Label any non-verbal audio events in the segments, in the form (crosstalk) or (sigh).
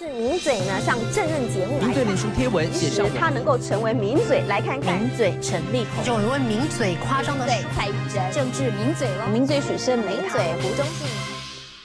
是名嘴呢上政论节目名嘴脸书贴文写上他能够成为名嘴，来看看。名嘴陈立宏，有人问名嘴夸张的对蔡依珍，政治名嘴喽，名嘴许是名嘴胡忠信。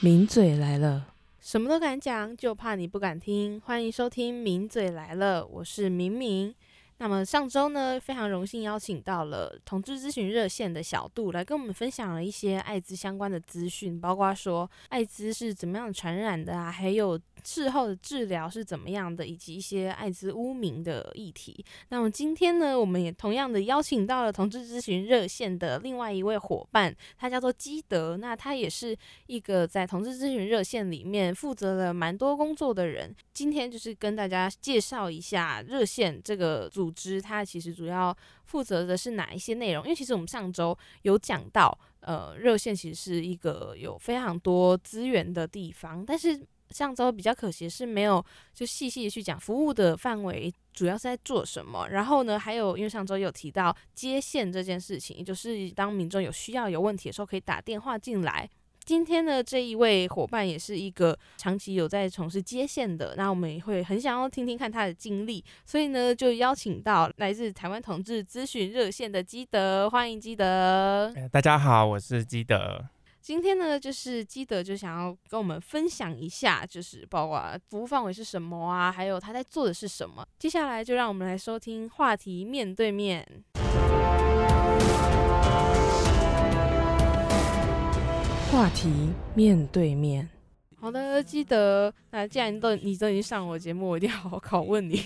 名嘴来了，什么都敢讲，就怕你不敢听。欢迎收听《名嘴来了》，我是明明。那么上周呢，非常荣幸邀请到了同志咨询热线的小杜来跟我们分享了一些艾滋相关的资讯，包括说艾滋是怎么样传染的啊，还有事后的治疗是怎么样的，以及一些艾滋污名的议题。那么今天呢，我们也同样的邀请到了同志咨询热线的另外一位伙伴，他叫做基德。那他也是一个在同志咨询热线里面负责了蛮多工作的人。今天就是跟大家介绍一下热线这个组组织，它其实主要负责的是哪一些内容？因为其实我们上周有讲到，呃，热线其实是一个有非常多资源的地方，但是上周比较可惜是没有就细细的去讲服务的范围主要是在做什么。然后呢，还有因为上周有提到接线这件事情，就是当民众有需要有问题的时候，可以打电话进来。今天的这一位伙伴也是一个长期有在从事接线的，那我们也会很想要听听看他的经历，所以呢，就邀请到来自台湾同志咨询热线的基德，欢迎基德。哎大家好，我是基德。今天呢，就是基德就想要跟我们分享一下，就是包括服务范围是什么啊，还有他在做的是什么。接下来就让我们来收听话题面对面。话题面对面。好的，记得，那既然都你都已经上我节目，我一定要好好拷问你，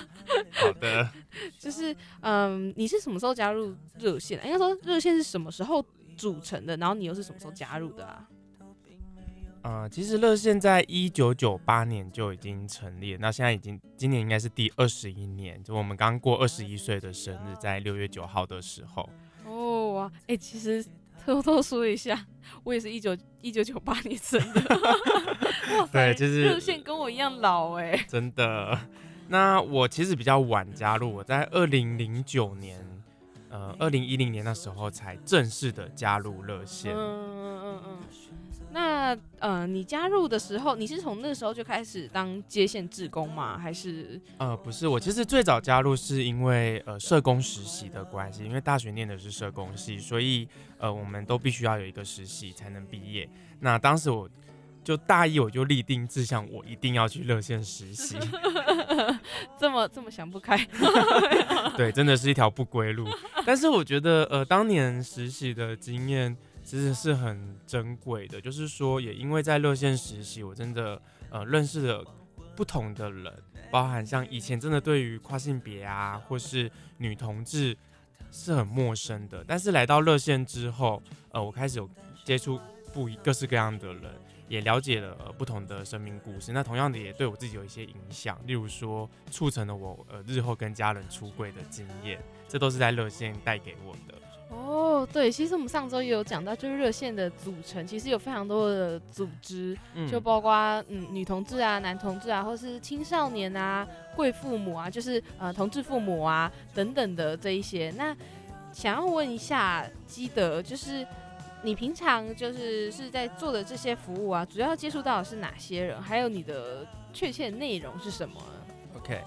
(laughs) 好的，(laughs) 就是嗯，你是什么时候加入热线？应该说热线是什么时候组成的？然后你又是什么时候加入的啊？呃，其实热线在一九九八年就已经成立了，那现在已经今年应该是第二十一年，就我们刚过二十一岁的生日，在六月九号的时候。哦哇，哎、其实偷偷说一下，我也是一九一九九八年生的，(laughs) 哇塞，对就是热线跟我一样老哎、真的。那我其实比较晚加入，我在二零零九年，呃，二零一零年那时候才正式的加入热嗯线。嗯嗯嗯。那呃，你加入的时候，你是从那时候就开始当接线志工吗？还是呃，不是，我其实最早加入是因为呃社工实习的关系，因为大学念的是社工系，所以呃我们都必须要有一个实习才能毕业。那当时我就大一我就立定志向，我一定要去热线实习，(laughs) 这么这么想不开？(laughs) 对，真的是一条不归路。但是我觉得呃当年实习的经验其实是很珍贵的，就是说也因为在热线实习，我真的呃认识了不同的人，包含像以前真的对于跨性别啊，或是女同志是很陌生的，但是来到热线之后，呃，我开始有接触不一各式各样的人，也了解了、不同的生命故事。那同样的也对我自己有一些影响，例如说促成了我呃日后跟家人出柜的经验，这都是在热线带给我的。哦，对，其实我们上周也有讲到，就是热线的组成，其实有非常多的组织，嗯就包括嗯女同志啊、男同志啊，或是青少年啊、贵父母啊，就是呃同志父母啊等等的这一些。那想要问一下基德，就是你平常就是是在做的这些服务啊，主要接触到的是哪些人？还有你的确切内容是什么？OK，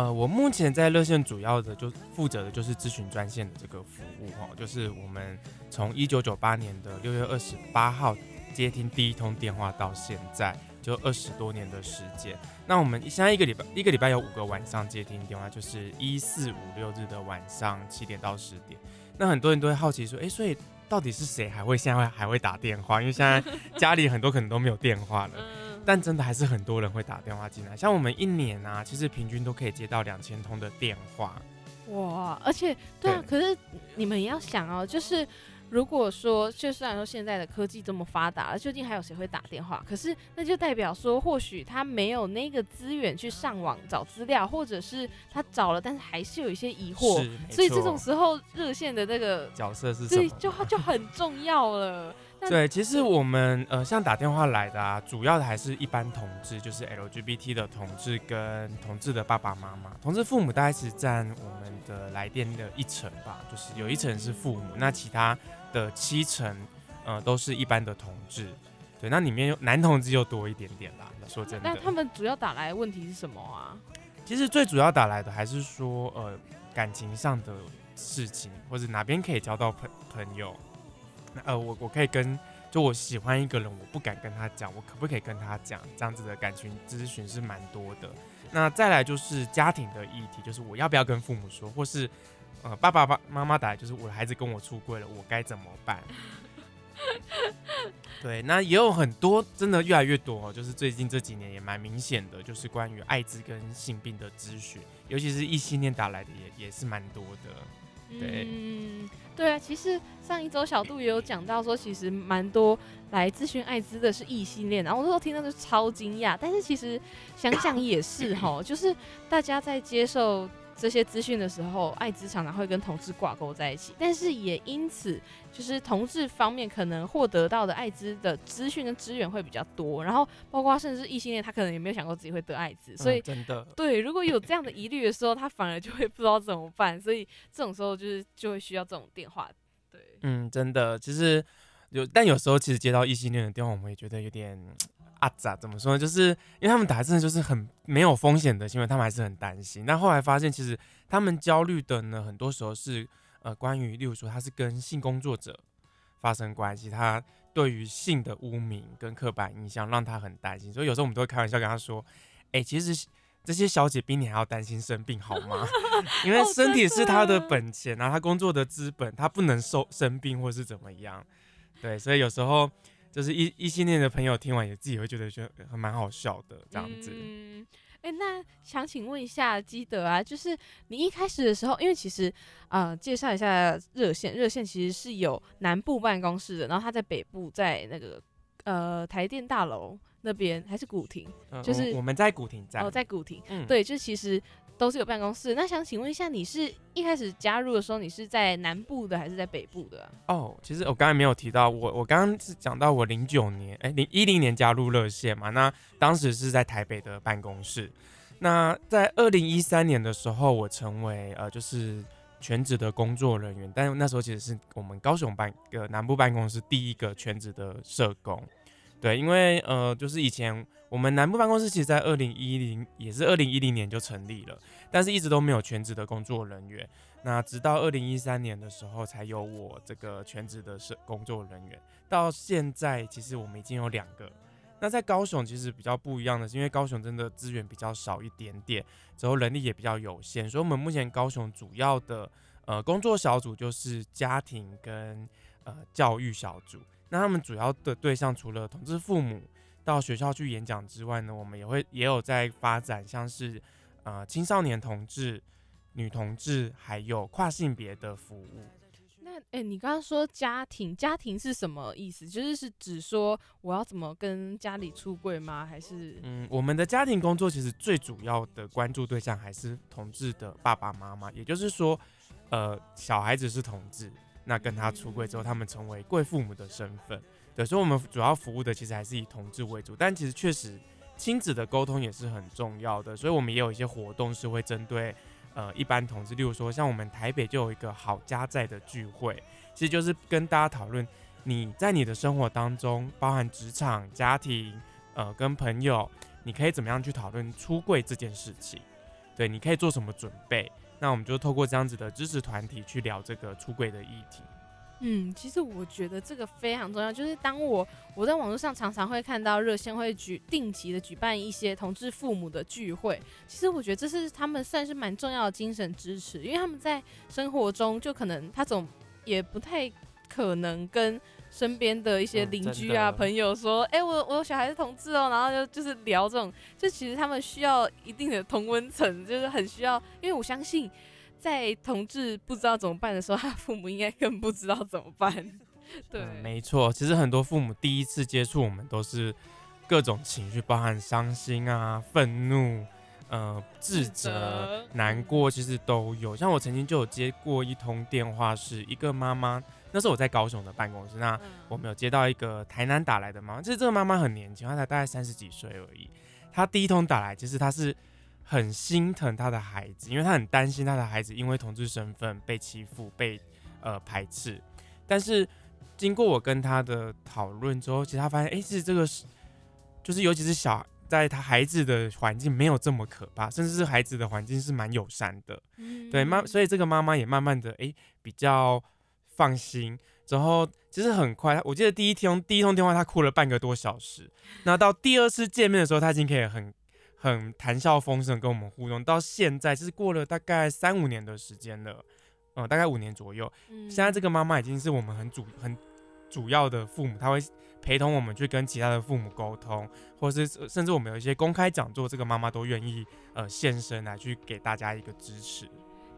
呃，我目前在热线主要的就负责的就是咨询专线的这个服务哦，就是我们从一九九八年的六月二十八号接听第一通电话到现在，就二十多年的时间。那我们现在一个礼拜一个礼拜有五个晚上接听电话，就是一四五六日的晚上七点到十点。那很多人都会好奇说，诶，所以到底是谁还会现在还会打电话？因为现在家里很多可能都没有电话了。嗯，但真的还是很多人会打电话进来，像我们一年啊，其实平均都可以接到两千通的电话。哇，而且对啊，可是你们也要想哦，就是如果说，就虽然说现在的科技这么发达了，究竟还有谁会打电话？可是那就代表说，或许他没有那个资源去上网找资料，或者是他找了，但是还是有一些疑惑所以这种时候热线的那个角色是什对？就就很重要了。那对，其实我们呃，像打电话来的啊，主要的还是一般同志，就是 LGBT 的同志跟同志的爸爸妈妈，同志父母大概是占我们的来电的一成吧，就是有一成是父母，那其他的七成呃都是一般的同志。对，那里面有男同志又多一点点啦。说真的，那他们主要打来问题是什么啊？其实最主要打来的还是说，呃，感情上的事情，或者哪边可以交到朋朋友。呃，我我可以跟，就我喜欢一个人，我不敢跟他讲，我可不可以跟他讲？这样子的感情咨询是蛮多的。那再来就是家庭的议题，就是我要不要跟父母说，或是呃爸爸爸妈妈打，就是我的孩子跟我出柜了，我该怎么办？(laughs) 对，那也有很多，真的越来越多哦。就是最近这几年也蛮明显的，就是关于艾滋跟性病的咨询，尤其是异性恋打来的也也是蛮多的。对，嗯，对啊，其实上一周小度也有讲到说，其实蛮多来咨询艾滋的是异性恋，然后我那时候听到就超惊讶。但是其实想想也是哈，就是大家在接受。这些资讯的时候，艾滋常常会跟同志挂钩在一起，但是也因此，就是同志方面可能获得到的艾滋的资讯跟资源会比较多，然后包括甚至异性恋，他可能也没有想过自己会得艾滋，所以真的对，如果有这样的疑虑的时候，他反而就会不知道怎么办，所以这种时候就是就会需要这种电话。对，嗯，真的，其实有，但有时候其实接到异性恋的电话，我们也觉得有点。啊咋怎么说呢？就是因为他们打真的就是很没有风险的行为，他们还是很担心。那后来发现，其实他们焦虑的呢，很多时候是呃关于，例如说他是跟性工作者发生关系，他对于性的污名跟刻板印象让他很担心。所以有时候我们都会开玩笑跟他说：“哎，其实这些小姐比你还要担心生病好吗？(laughs) 因为身体是他的本钱啊，他工作的资本，他不能受生病或是怎么样。对，所以有时候。就是异异性恋的朋友听完也自己会觉得觉得还蛮好笑的这样子。嗯，哎，那想请问一下基德啊，就是你一开始的时候，因为其实呃，介绍一下热线，热线其实是有南部办公室的，然后他在北部，在那个呃台电大楼那边还是古亭，就是我们在古亭站，哦，在古亭，嗯，对，就其实。都是有办公室，那想请问一下，你是一开始加入的时候，你是在南部的还是在北部的？哦，其实我刚才没有提到，我我刚刚是讲到我零九年，哎，零一零年加入热线嘛，那当时是在台北的办公室。那在二零一三年的时候，我成为呃就是全职的工作人员，但那时候其实是我们高雄办呃南部办公室第一个全职的社工。对，因为呃，就是以前我们南部办公室其实，在二零一零也是二零一零年就成立了，但是一直都没有全职的工作人员。那直到二零一三年的时候，才有我这个全职的是工作人员。到现在，其实我们已经有两个。那在高雄其实比较不一样的是，因为高雄真的资源比较少一点点，之后人力也比较有限，所以我们目前高雄主要的呃工作小组就是家庭跟呃教育小组。那他们主要的对象除了同志父母到学校去演讲之外呢，我们也会也有在发展，像是呃青少年同志、女同志，还有跨性别的服务。那哎，你刚刚说家庭，家庭是什么意思？就是是指说我要怎么跟家里出柜吗？还是嗯，我们的家庭工作其实最主要的关注对象还是同志的爸爸妈妈，也就是说，呃，小孩子是同志。那跟他出柜之后，他们成为贵父母的身份，对，所以我们主要服务的其实还是以同志为主，但其实确实亲子的沟通也是很重要的，所以我们也有一些活动是会针对呃一般同志，例如说像我们台北就有一个好家在的聚会，其实就是跟大家讨论你在你的生活当中，包含职场、家庭，呃，跟朋友，你可以怎么样去讨论出柜这件事情，对，你可以做什么准备。那我们就透过这样子的支持团体去聊这个出柜的议题。嗯，其实我觉得这个非常重要。就是当我我在网络上常常会看到热线会举定期的举办一些同志父母的聚会，其实我觉得这是他们算是蛮重要的精神支持，因为他们在生活中就可能他总也不太可能跟。身边的一些邻居啊、朋友说：“哎，我我有小孩是同志哦。”然后就就是聊这种，就其实他们需要一定的同温层，就是很需要。因为我相信，在同志不知道怎么办的时候，他父母应该更不知道怎么办。(laughs) 对，没错。其实很多父母第一次接触我们，都是各种情绪，包含伤心啊、愤怒、呃、自责、难过，其实都有。像我曾经就有接过一通电话，是一个妈妈。那是我在高雄的办公室，那我们有接到一个台南打来的妈妈，其实这个妈妈很年轻，她才大概三十几岁而已。她第一通打来，其实她是很心疼他的孩子，因为他很担心他的孩子因为同志身份被欺负、被呃排斥。但是经过我跟他的讨论之后，其实他发现，哎，其实这个是，就是尤其是小在他孩子的环境没有这么可怕，甚至是孩子的环境是蛮友善的。对妈，所以这个妈妈也慢慢的哎比较放心。然后其实很快，我记得第一天第一通电话他哭了半个多小时，那到第二次见面的时候，他已经可以很很谈笑风生跟我们互动。到现在就是过了大概三五年的时间了，嗯，大概五年左右。现在这个妈妈已经是我们很主很主要的父母，她会陪同我们去跟其他的父母沟通，或是甚至我们有一些公开讲座，这个妈妈都愿意呃现身来去给大家一个支持。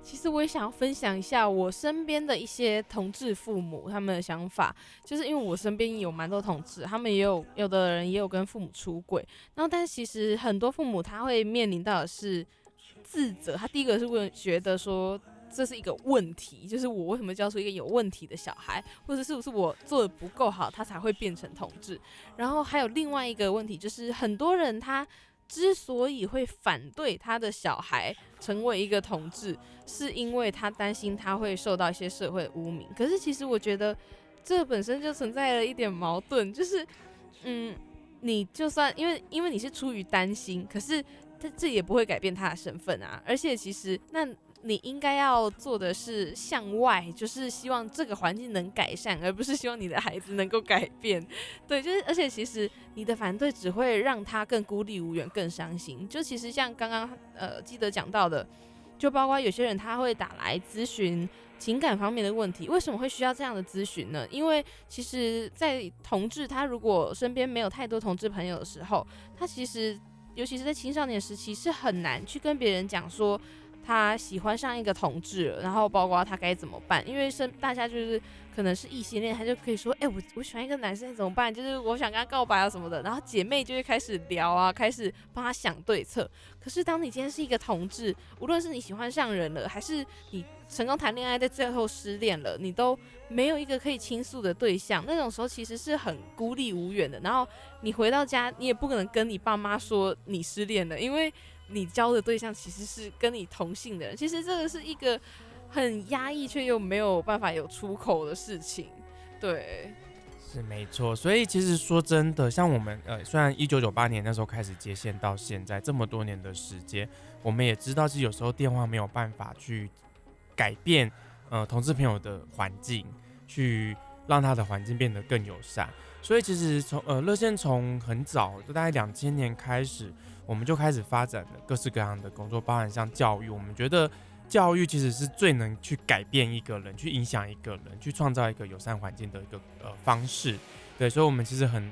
其实我也想要分享一下我身边的一些同志父母他们的想法，就是因为我身边有蛮多同志，他们也有有的人也有跟父母出轨，然后但是其实很多父母他会面临到的是自责，他第一个是问觉得说这是一个问题，就是我为什么教出一个有问题的小孩，或者是不是我做的不够好，他才会变成同志，然后还有另外一个问题就是很多人他。之所以会反对他的小孩成为一个同志，是因为他担心他会受到一些社会污名。可是其实我觉得这本身就存在了一点矛盾，就是，嗯，你就算因为因为你是出于担心，可是这这也不会改变他的身份啊。而且其实那。你应该要做的是向外，就是希望这个环境能改善，而不是希望你的孩子能够改变。对，就是而且其实你的反对只会让他更孤立无援、更伤心。就其实像刚刚呃记得讲到的，就包括有些人他会打来咨询情感方面的问题，为什么会需要这样的咨询呢？因为其实，在同志他如果身边没有太多同志朋友的时候，他其实尤其是在青少年时期是很难去跟别人讲说。他喜欢上一个同志，然后包括他该怎么办？因为是大家就是可能是异性恋，他就可以说：“哎，我我喜欢一个男生，怎么办？就是我想跟他告白啊什么的。”然后姐妹就会开始聊啊，开始帮他想对策。可是当你今天是一个同志，无论是你喜欢上人了，还是你成功谈恋爱，在最后失恋了，你都没有一个可以倾诉的对象，那种时候其实是很孤立无援的。然后你回到家，你也不可能跟你爸妈说你失恋了，因为。你交的对象其实是跟你同性的人，其实这个是一个很压抑却又没有办法有出口的事情，对，是没错。所以其实说真的，像我们呃，虽然一九九八年那时候开始接线到现在这么多年的时间，我们也知道，是有时候电话没有办法去改变呃同志朋友的环境，去让他的环境变得更友善。所以其实从呃热线从很早，就大概两千年开始。我们就开始发展了各式各样的工作，包含像教育。我们觉得教育其实是最能去改变一个人、去影响一个人、去创造一个友善环境的一个呃方式。对，所以，我们其实很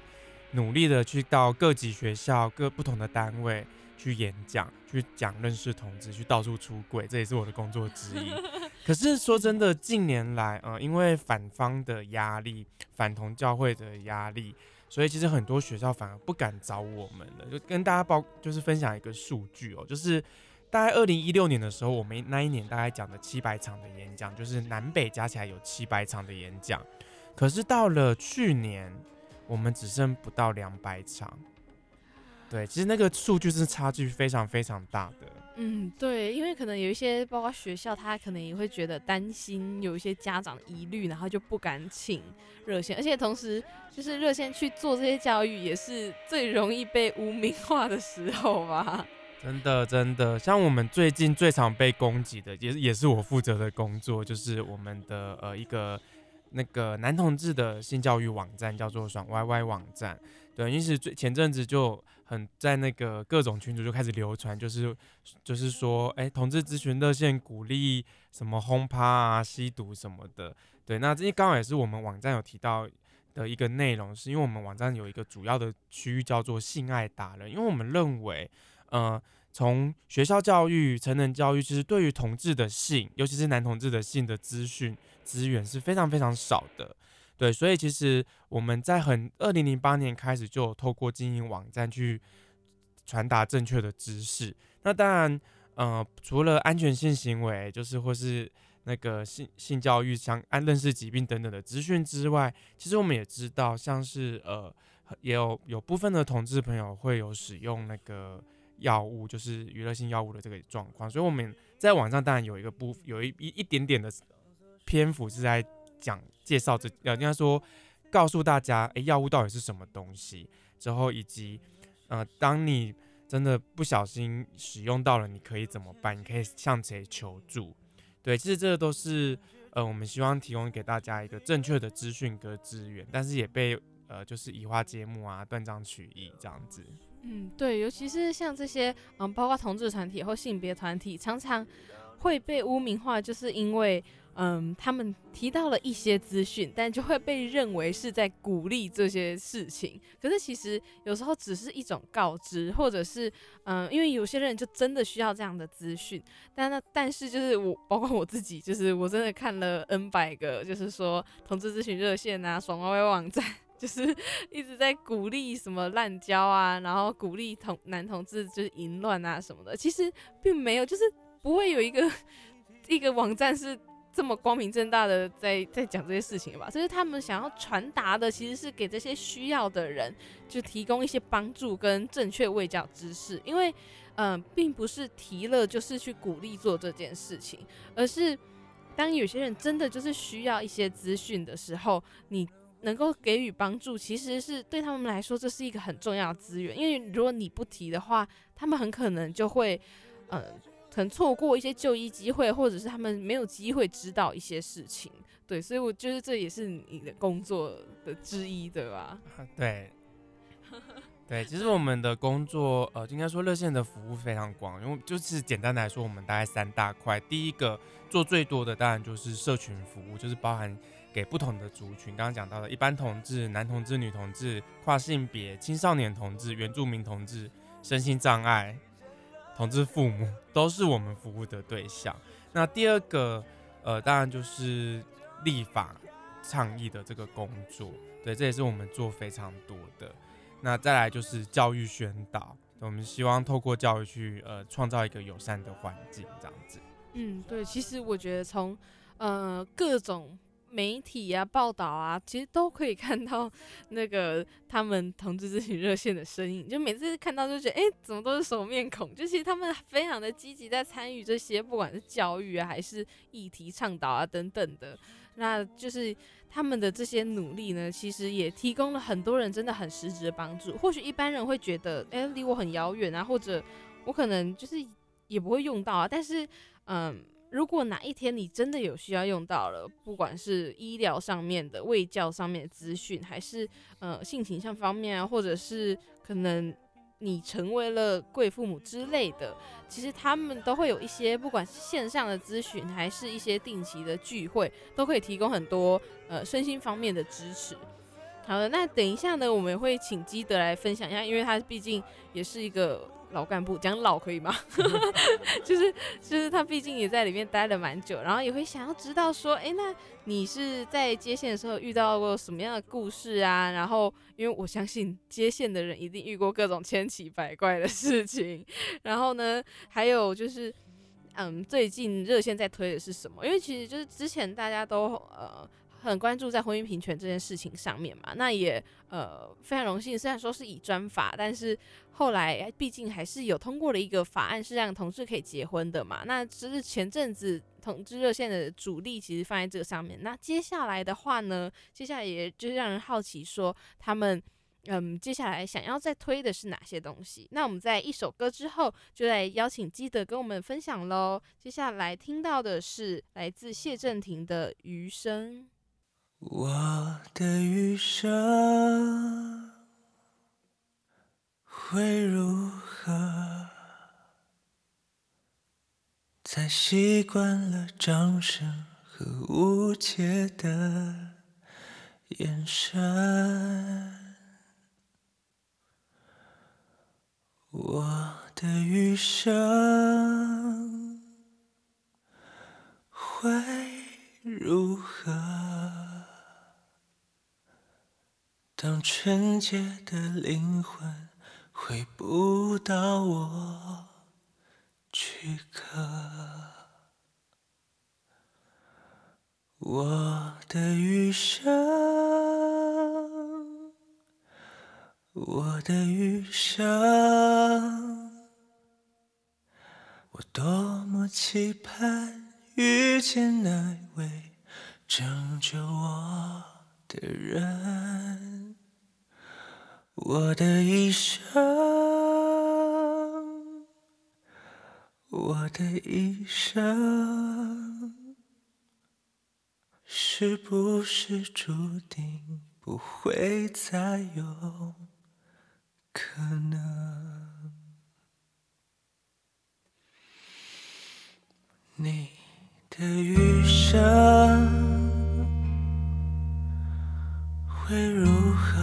努力的去到各级学校、各不同的单位去演讲，去讲认识同志，去到处出轨，这也是我的工作之一。(laughs) 可是说真的，近年来，呃，因为反方的压力、反同教会的压力。所以其实很多学校反而不敢找我们了，就跟大家报，就是分享一个数据哦，就是大概二零一六年的时候，我们那一年大概讲的七百场的演讲，就是南北加起来有七百场的演讲，可是到了去年，我们只剩不到两百场。对，其实那个数据是差距非常非常大的。嗯，对，因为可能有一些，包括学校，他可能也会觉得担心有一些家长疑虑，然后就不敢请热线，而且同时就是热线去做这些教育，也是最容易被污名化的时候吧。(laughs) 真的，真的，像我们最近最常被攻击的，也也是我负责的工作，就是我们的呃一个那个男同志的性教育网站，叫做爽歪歪网站。对，因是最前阵子就。很在那个各种群组就开始流传，就是就是说，哎，同志咨询热线鼓励什么轰趴啊、吸毒什么的。对，那这刚好也是我们网站有提到的一个内容，是因为我们网站有一个主要的区域叫做性爱达人，因为我们认为，呃，从学校教育、成人教育，其实对于同志的性，尤其是男同志的性的资讯资源是非常非常少的。对，所以其实我们在很二零零八年开始就透过经营网站去传达正确的知识。那当然，呃，除了安全性行为，就是或是那个性性教育、相安认识疾病等等的资讯之外，其实我们也知道，像是呃，也有有部分的同志朋友会有使用那个药物，就是娱乐性药物的这个状况。所以我们在网上当然有一个部有一一一点点的篇幅是在。讲介绍这，呃，应该说告诉大家，诶，药物到底是什么东西，之后以及，呃，当你真的不小心使用到了，你可以怎么办？你可以向谁求助？对，其实这个都是，呃，我们希望提供给大家一个正确的资讯跟资源，但是也被，呃，就是移花接木啊，断章取义这样子。嗯，对，尤其是像这些，嗯，包括同志团体或性别团体，常常会被污名化，就是因为。嗯，他们提到了一些资讯，但就会被认为是在鼓励这些事情。可是其实有时候只是一种告知，或者是嗯，因为有些人就真的需要这样的资讯。但那但是就是我，包括我自己，就是我真的看了 N 百个，就是说同志咨询热线啊、爽歪歪网站，(laughs) 就是一直在鼓励什么滥交啊，然后鼓励同男同志就是淫乱啊什么的。其实并没有，就是不会有一个 (laughs) 一个网站是。这么光明正大的在在讲这些事情吧，就是他们想要传达的，其实是给这些需要的人，就提供一些帮助跟正确喂教知识。因为，嗯，并不是提了就是去鼓励做这件事情，而是当有些人真的就是需要一些资讯的时候，你能够给予帮助，其实是对他们来说这是一个很重要的资源。因为如果你不提的话，他们很可能就会，嗯。可能错过一些就医机会，或者是他们没有机会知道一些事情，对，所以我觉得这也是你的工作的之一，对吧？(laughs) 对，对，其实我们的工作，呃，应该说热线的服务非常广，因为就是简单来说，我们大概三大块。第一个做最多的当然就是社群服务，就是包含给不同的族群，刚刚讲到的一般同志、男同志、女同志、跨性别、青少年同志、原住民同志、身心障碍。同志父母 (laughs) 都是我们服务的对象。那第二个，呃，当然就是立法倡议的这个工作，对，这也是我们做非常多的。那再来就是教育宣导，我们希望透过教育去，呃，创造一个友善的环境，这样子。嗯，对，其实我觉得从，呃，各种。媒体啊，报道啊，其实都可以看到那个他们同志咨询热线的身影。就每次看到就觉得，哎，怎么都是熟面孔？就其实他们非常的积极，在参与这些，不管是教育啊，还是议题倡导啊等等的。那就是他们的这些努力呢，其实也提供了很多人真的很实质的帮助。或许一般人会觉得，哎，离我很遥远啊，或者我可能就是也不会用到啊。但是，嗯。如果哪一天你真的有需要用到了，不管是医疗上面的、卫教上面的资讯，还是呃性倾向方面啊，或者是可能你成为了贵父母之类的，其实他们都会有一些，不管是线上的咨询，还是一些定期的聚会，都可以提供很多呃身心方面的支持。好的，那等一下呢，我们会请基德来分享一下，因为他毕竟也是一个。老干部讲老可以吗？(laughs) (laughs) 就是就是他毕竟也在里面待了蛮久，然后也会想要知道说，哎，那你是在接线的时候遇到过什么样的故事啊？然后因为我相信接线的人一定遇过各种千奇百怪的事情。然后呢，还有就是，(laughs) 嗯，最近热线在推的是什么？因为其实就是之前大家都呃。很关注在婚姻平权这件事情上面嘛，那也呃非常荣幸，虽然说是以专法，但是后来毕竟还是有通过了一个法案，是让同志可以结婚的嘛。那只是前阵子同志热线的主力其实放在这个上面。那接下来的话呢，接下来也就让人好奇说，他们嗯接下来想要再推的是哪些东西？那我们在一首歌之后，就来邀请基德跟我们分享喽。接下来听到的是来自谢震廷的《余生》。我的余生会如何？在习惯了掌声和无解的眼神，我的余生会如何？当纯洁的灵魂回不到我躯壳，我的余生，我的余生，我多么期盼遇见那位。拯救我的人，我的一生，我的一生，是不是注定不会再有可能？你的余生。会如何？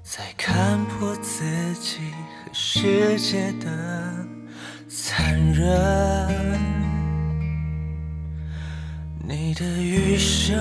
在看破自己和世界的残忍，你的余生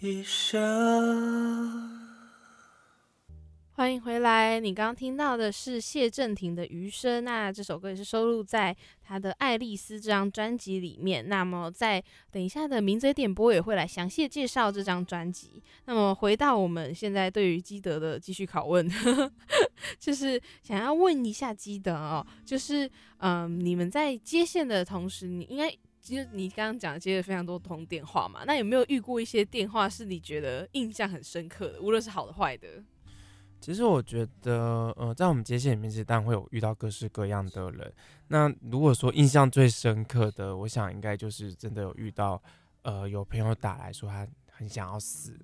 一生。欢迎回来！你刚刚听到的是谢震廷的《余生》，那这首歌也是收录在他的《爱丽丝》这张专辑里面。那么在等一下的名嘴点播也会来详细介绍这张专辑。那么回到我们现在对于基德的继续拷问，(laughs) 就是想要问一下基德哦，就是嗯，你们在接线的同时，你应该其实你刚刚讲接了非常多通电话嘛？那有没有遇过一些电话是你觉得印象很深刻的，无论是好的坏的？其实我觉得，呃，在我们接线里面，其实当然会有遇到各式各样的人。那如果说印象最深刻的，我想应该就是真的有遇到，呃，有朋友打来说他很想要死，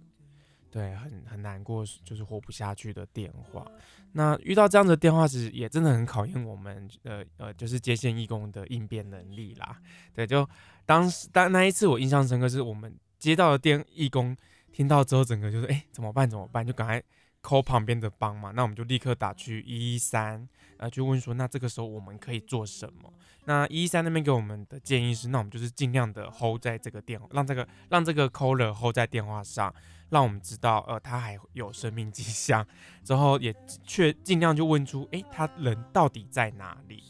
对，很很难过，就是活不下去的电话。那遇到这样的电话，其实也真的很考验我们，呃呃，就是接线义工的应变能力啦。对，就当时当那一次我印象深刻，是我们接到的电义工听到之后，整个就是哎怎么办怎么办，就赶快。call 旁边的帮嘛，那我们就立刻打去一一三，呃，去问说，那这个时候我们可以做什么？那一一三那边给我们的建议是，那我们就是尽量的 hold 在这个电话，让这个让这个 caller hold 在电话上，让我们知道，呃，他还有生命迹象，(laughs) 之后也确尽量就问出，哎，他人到底在哪里？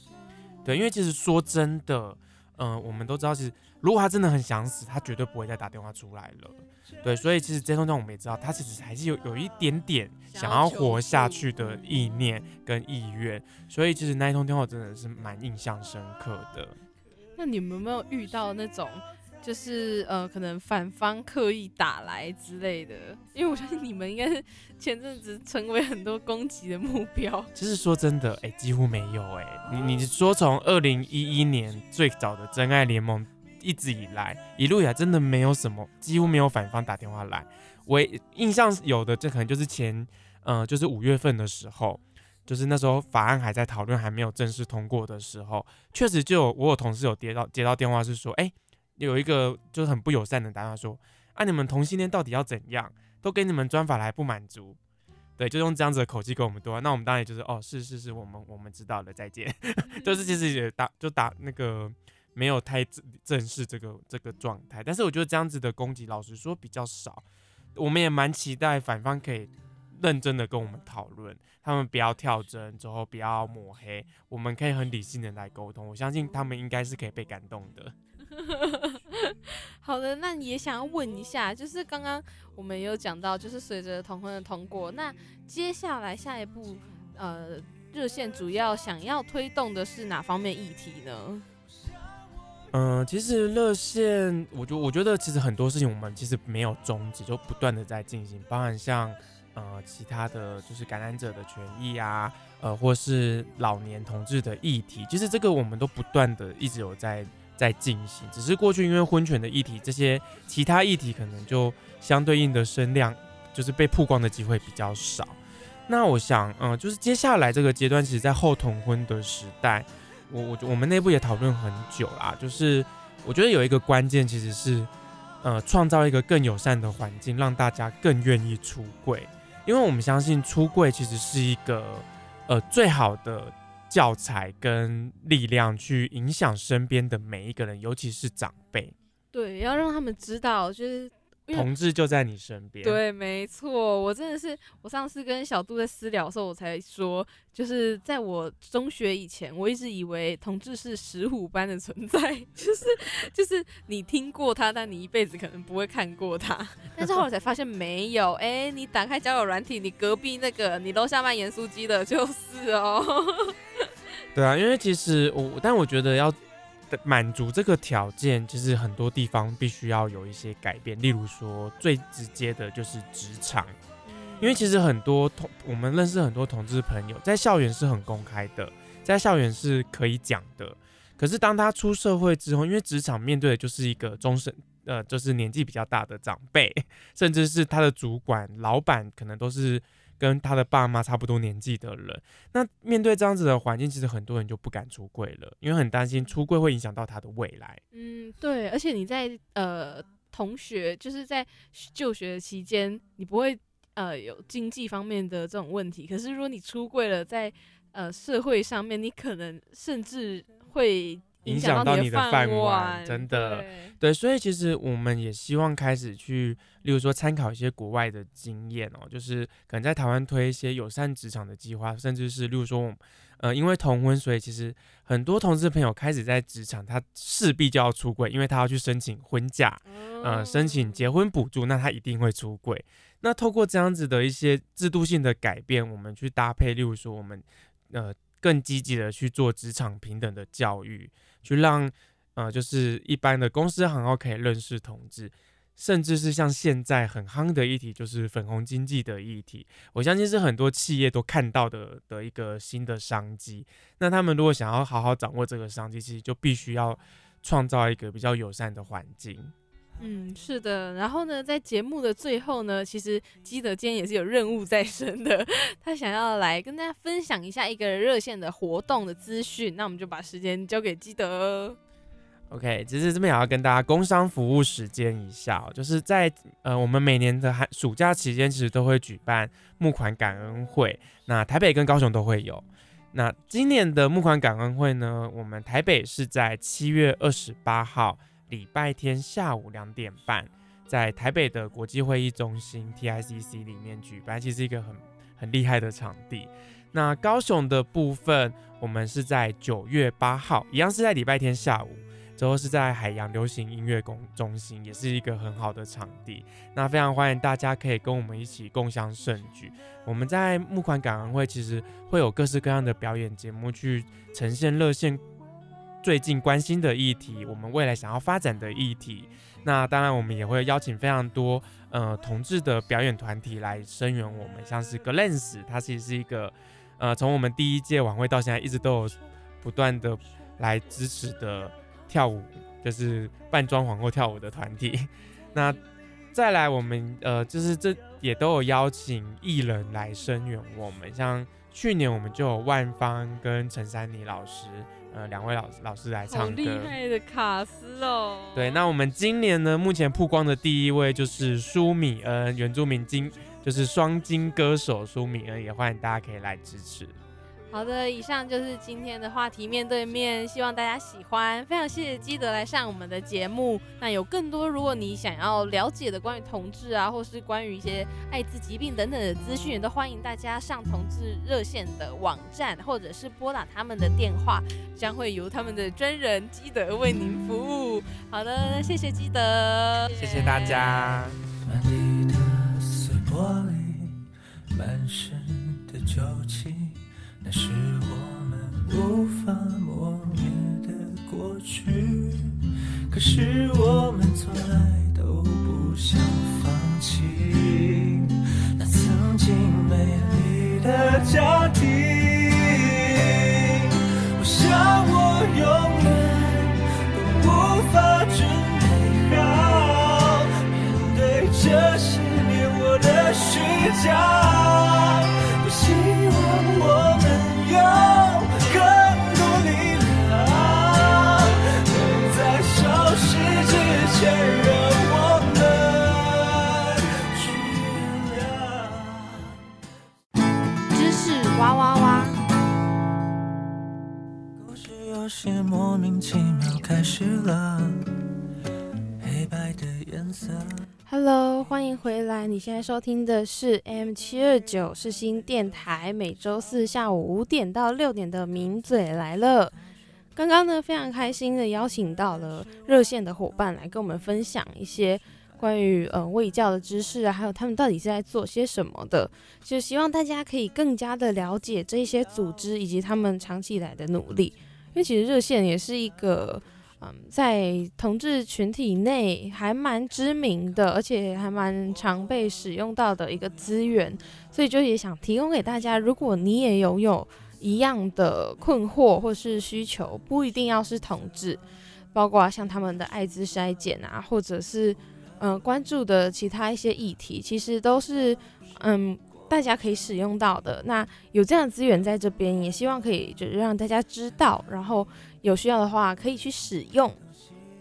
对，因为其实说真的，嗯，我们都知道，其实如果他真的很想死，他绝对不会再打电话出来了。对，所以其实这通电话我们也知道，他其实还是有有一点点想要活下去的意念跟意愿，所以其实那一通电话真的是蛮印象深刻的。那你们有没有遇到那种，就是呃，可能反方刻意打来之类的？因为我相信你们应该是前阵子成为很多攻击的目标。其实说真的，哎，几乎没有哎。你你说从二零一一年最早的真爱联盟。一直以来，一路以来真的没有什么，几乎没有反方打电话来。我印象有的，这可能就是前，嗯，就是五月份的时候，就是那时候法案还在讨论，还没有正式通过的时候，确实就有我有同事有接到接到电话，是说，哎，有一个就是很不友善的答案说，啊，你们同性恋到底要怎样？都给你们专法来不满足，对，就用这样子的口气跟我们对话。那我们当然就是哦，是是是，我们我们知道了，再见。(laughs) 就是其实也打就打那个没有太正式这个这个状态，但是我觉得这样子的攻击，老实说比较少。我们也蛮期待反方可以认真的跟我们讨论，他们不要跳针，之后不要抹黑，我们可以很理性的来沟通。我相信他们应该是可以被感动的。(laughs) 好的，那也想要问一下，就是刚刚我们有讲到，就是随着同婚的通过，那接下来下一步，呃，热线主要想要推动的是哪方面议题呢？嗯，其实热线，我觉我觉得其实很多事情我们其实没有终止，就不断的在进行，包含像呃其他的就是感染者的权益啊，呃或是老年同志的议题，其实这个我们都不断的一直有在。在进行，只是过去因为婚权的议题，这些其他议题可能就相对应的声量，就是被曝光的机会比较少。那我想，嗯，就是接下来这个阶段，其实，在后同婚的时代，我我我们内部也讨论很久啦。就是我觉得有一个关键，其实是，呃，创造一个更友善的环境，让大家更愿意出柜，因为我们相信出柜其实是一个，呃，最好的。教材跟力量去影响身边的每一个人，尤其是长辈。对，要让他们知道，就是。同志就在你身边。对，没错，我真的是，我上次跟小杜在私聊的时候，我才说，就是在我中学以前，我一直以为同志是石虎般的存在，(laughs) 就是就是你听过他，但你一辈子可能不会看过他。但是后来才发现没有，哎，你打开交友软体，你隔壁那个，你楼下卖盐酥鸡的，就是哦。(laughs) 对啊，因为其实我，但我觉得要。满足这个条件，其实很多地方必须要有一些改变。例如说，最直接的就是职场，因为其实很多同我们认识很多同志朋友，在校园是很公开的，在校园是可以讲的。可是当他出社会之后，因为职场面对的就是一个终身，呃，就是年纪比较大的长辈，(laughs) 甚至是他的主管、老板，可能都是。跟他的爸妈差不多年纪的人，那面对这样子的环境，其实很多人就不敢出柜了，因为很担心出柜会影响到他的未来。嗯，对，而且你在呃同学就是在就学期间，你不会呃有经济方面的这种问题，可是如果你出柜了，在呃社会上面，你可能甚至会。影响到你的饭碗，真的，对，所以其实我们也希望开始去，例如说参考一些国外的经验哦，就是可能在台湾推一些友善职场的计划，甚至是例如说我，呃，因为同婚，所以其实很多同志朋友开始在职场，他势必就要出轨，因为他要去申请婚假，呃，申请结婚补助，那他一定会出轨。那透过这样子的一些制度性的改变，我们去搭配，例如说我们，呃。更积极的去做职场平等的教育，去让呃，就是一般的公司行号可以认识同志，甚至是像现在很夯的议题，就是粉红经济的议题，我相信是很多企业都看到的的一个新的商机。那他们如果想要好好掌握这个商机，其实就必须要创造一个比较友善的环境。嗯，是的。然后呢，在节目的最后呢，其实基德今天也是有任务在身的，(laughs) 他想要来跟大家分享一下一个热线的活动的资讯。那我们就把时间交给基德。OK，其实这边也要跟大家工商服务时间一下，就是在呃我们每年的寒暑假期间，其实都会举办募款感恩会。那台北跟高雄都会有。那今年的募款感恩会呢，我们台北是在七月二十八号。礼拜天下午两点半，在台北的国际会议中心 TICC 里面举办，其实一个很很厉害的场地。那高雄的部分，我们是在九月八号，一样是在礼拜天下午，之后是在海洋流行音乐公中心，也是一个很好的场地。那非常欢迎大家可以跟我们一起共享盛举。我们在募款感恩会，其实会有各式各样的表演节目去呈现热线。最近关心的议题，我们未来想要发展的议题，那当然我们也会邀请非常多呃同志的表演团体来声援我们，像是 Glance，它其实是一个呃从我们第一届晚会到现在一直都有不断的来支持的跳舞，就是扮装皇后跳舞的团体。(laughs) 那再来我们呃就是这也都有邀请艺人来声援我们，像去年我们就有万芳跟陈珊妮老师。呃，两位老老师来唱歌，厉害的卡斯哦。对，那我们今年呢，目前曝光的第一位就是舒米恩，原住民金就是双金歌手苏米恩，也欢迎大家可以来支持。好的，以上就是今天的话题，面对面，希望大家喜欢。非常谢谢基德来上我们的节目。那有更多，如果你想要了解的关于同志啊，或是关于一些艾滋疾病等等的资讯，都欢迎大家上同志热线的网站，或者是拨打他们的电话，将会由他们的专人基德为您服务。好的，谢谢基德，谢谢大家。满地的碎玻璃，满身的酒气。那是我们无法磨灭的过去，可是我们从来都不想放弃那曾经美丽的家庭。我想我永远都无法准备好面对这些年我的虚假。些莫名其妙开始了，黑白的颜色。Hello，欢迎回来！你现在收听的是 M 七二九世新电台，每周四下午五点到六点的名嘴来了。刚刚呢，非常开心的邀请到了热线的伙伴来跟我们分享一些关于呃卫教的知识啊，还有他们到底是在做些什么的。就希望大家可以更加的了解这些组织以及他们长期以来的努力，因为其实热线也是一个。嗯，在同志群体内还蛮知名的，而且还蛮常被使用到的一个资源，所以就也想提供给大家，如果你也拥有一样的困惑或是需求，不一定要是同志，包括像他们的艾滋筛检啊，或者是嗯、关注的其他一些议题，其实都是嗯大家可以使用到的。那有这样的资源在这边，也希望可以就是让大家知道，然后。有需要的话可以去使用。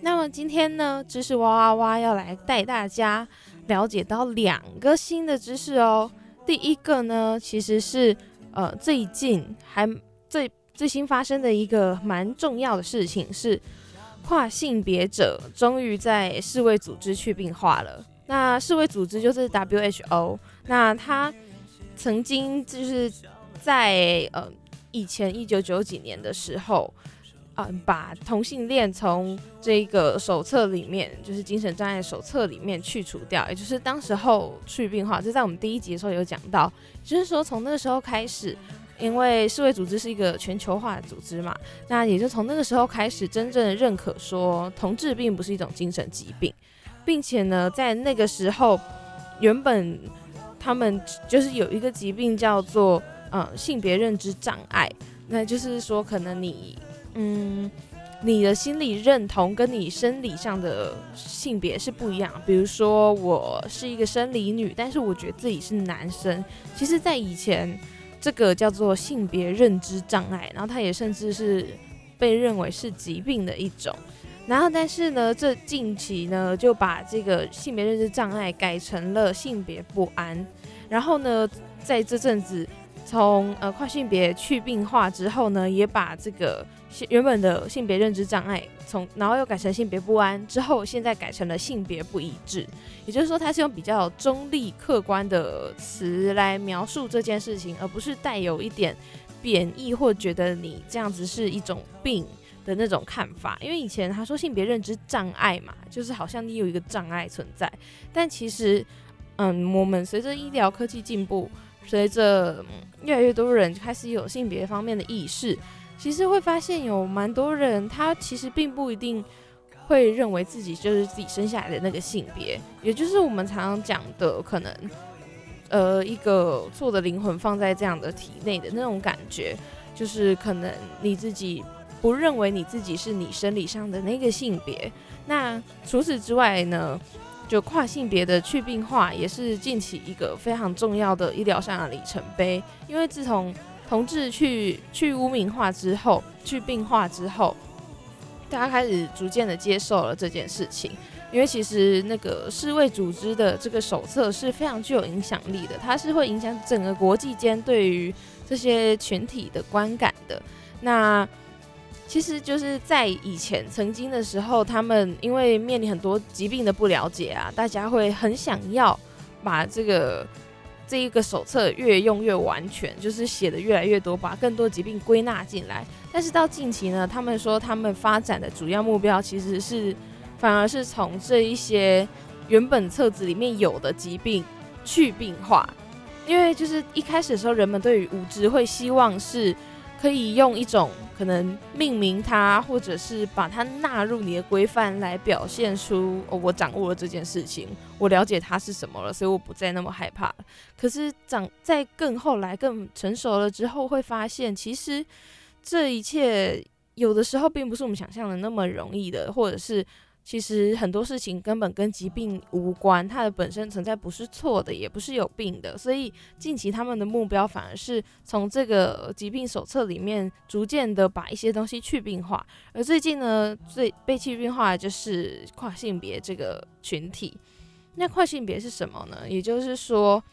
那么今天呢，知识哇哇哇要来带大家了解到两个新的知识哦。第一个呢，其实是呃最近还最最新发生的一个蛮重要的事情是，跨性别者终于在世卫组织去病化了。那世卫组织就是 WHO，那它曾经就是在呃以前一九九几年的时候。嗯，把同性恋从这个手册里面，就是精神障碍手册里面去除掉，也就是当时候去病化，这在我们第一集的时候有讲到，就是说从那个时候开始，因为世卫组织是一个全球化的组织嘛，那也就从那个时候开始，真正的认可说同志并不是一种精神疾病，并且呢，在那个时候，原本他们就是有一个疾病叫做呃性别认知障碍，那就是说可能你。嗯，你的心理认同跟你生理上的性别是不一样。比如说，我是一个生理女，但是我觉得自己是男生。其实，在以前，这个叫做性别认知障碍，然后它也甚至是被认为是疾病的一种。然后，但是呢，这近期呢，就把这个性别认知障碍改成了性别不安。然后呢，在这阵子，从呃跨性别去病化之后呢，也把这个。原本的性别认知障碍，从然后又改成性别不安，之后现在改成了性别不一致，也就是说，它是用比较中立、客观的词来描述这件事情，而不是带有一点贬义或觉得你这样子是一种病的那种看法。因为以前他说性别认知障碍嘛，就是好像你有一个障碍存在，但其实，嗯，我们随着医疗科技进步，随着越来越多人开始有性别方面的意识。其实会发现有蛮多人，他其实并不一定会认为自己就是自己生下来的那个性别，也就是我们常常讲的可能，呃，一个错的灵魂放在这样的体内的那种感觉，就是可能你自己不认为你自己是你生理上的那个性别。那除此之外呢，就跨性别的去病化也是近期一个非常重要的医疗上的里程碑，因为自从同志去去污名化之后，去病化之后，大家开始逐渐的接受了这件事情。因为其实那个世卫组织的这个手册是非常具有影响力的，它是会影响整个国际间对于这些群体的观感的。那其实就是在以前曾经的时候，他们因为面临很多疾病的不了解啊，大家会很想要把这个这一个手册越用越完全，就是写的越来越多，把更多疾病归纳进来。但是到近期呢，他们说他们发展的主要目标其实是。反而是从这一些原本册子里面有的疾病去病化，因为就是一开始的时候，人们对于无知会希望是可以用一种可能命名它，或者是把它纳入你的规范来表现出哦，我掌握了这件事情，我了解它是什么了，所以我不再那么害怕。可是长在更后来更成熟了之后，会发现其实这一切有的时候并不是我们想象的那么容易的，或者是。其实很多事情根本跟疾病无关，它的本身存在不是错的，也不是有病的。所以近期他们的目标反而是从这个疾病手册里面逐渐的把一些东西去病化。而最近呢，最被去病化的就是跨性别这个群体。那跨性别是什么呢？也就是说，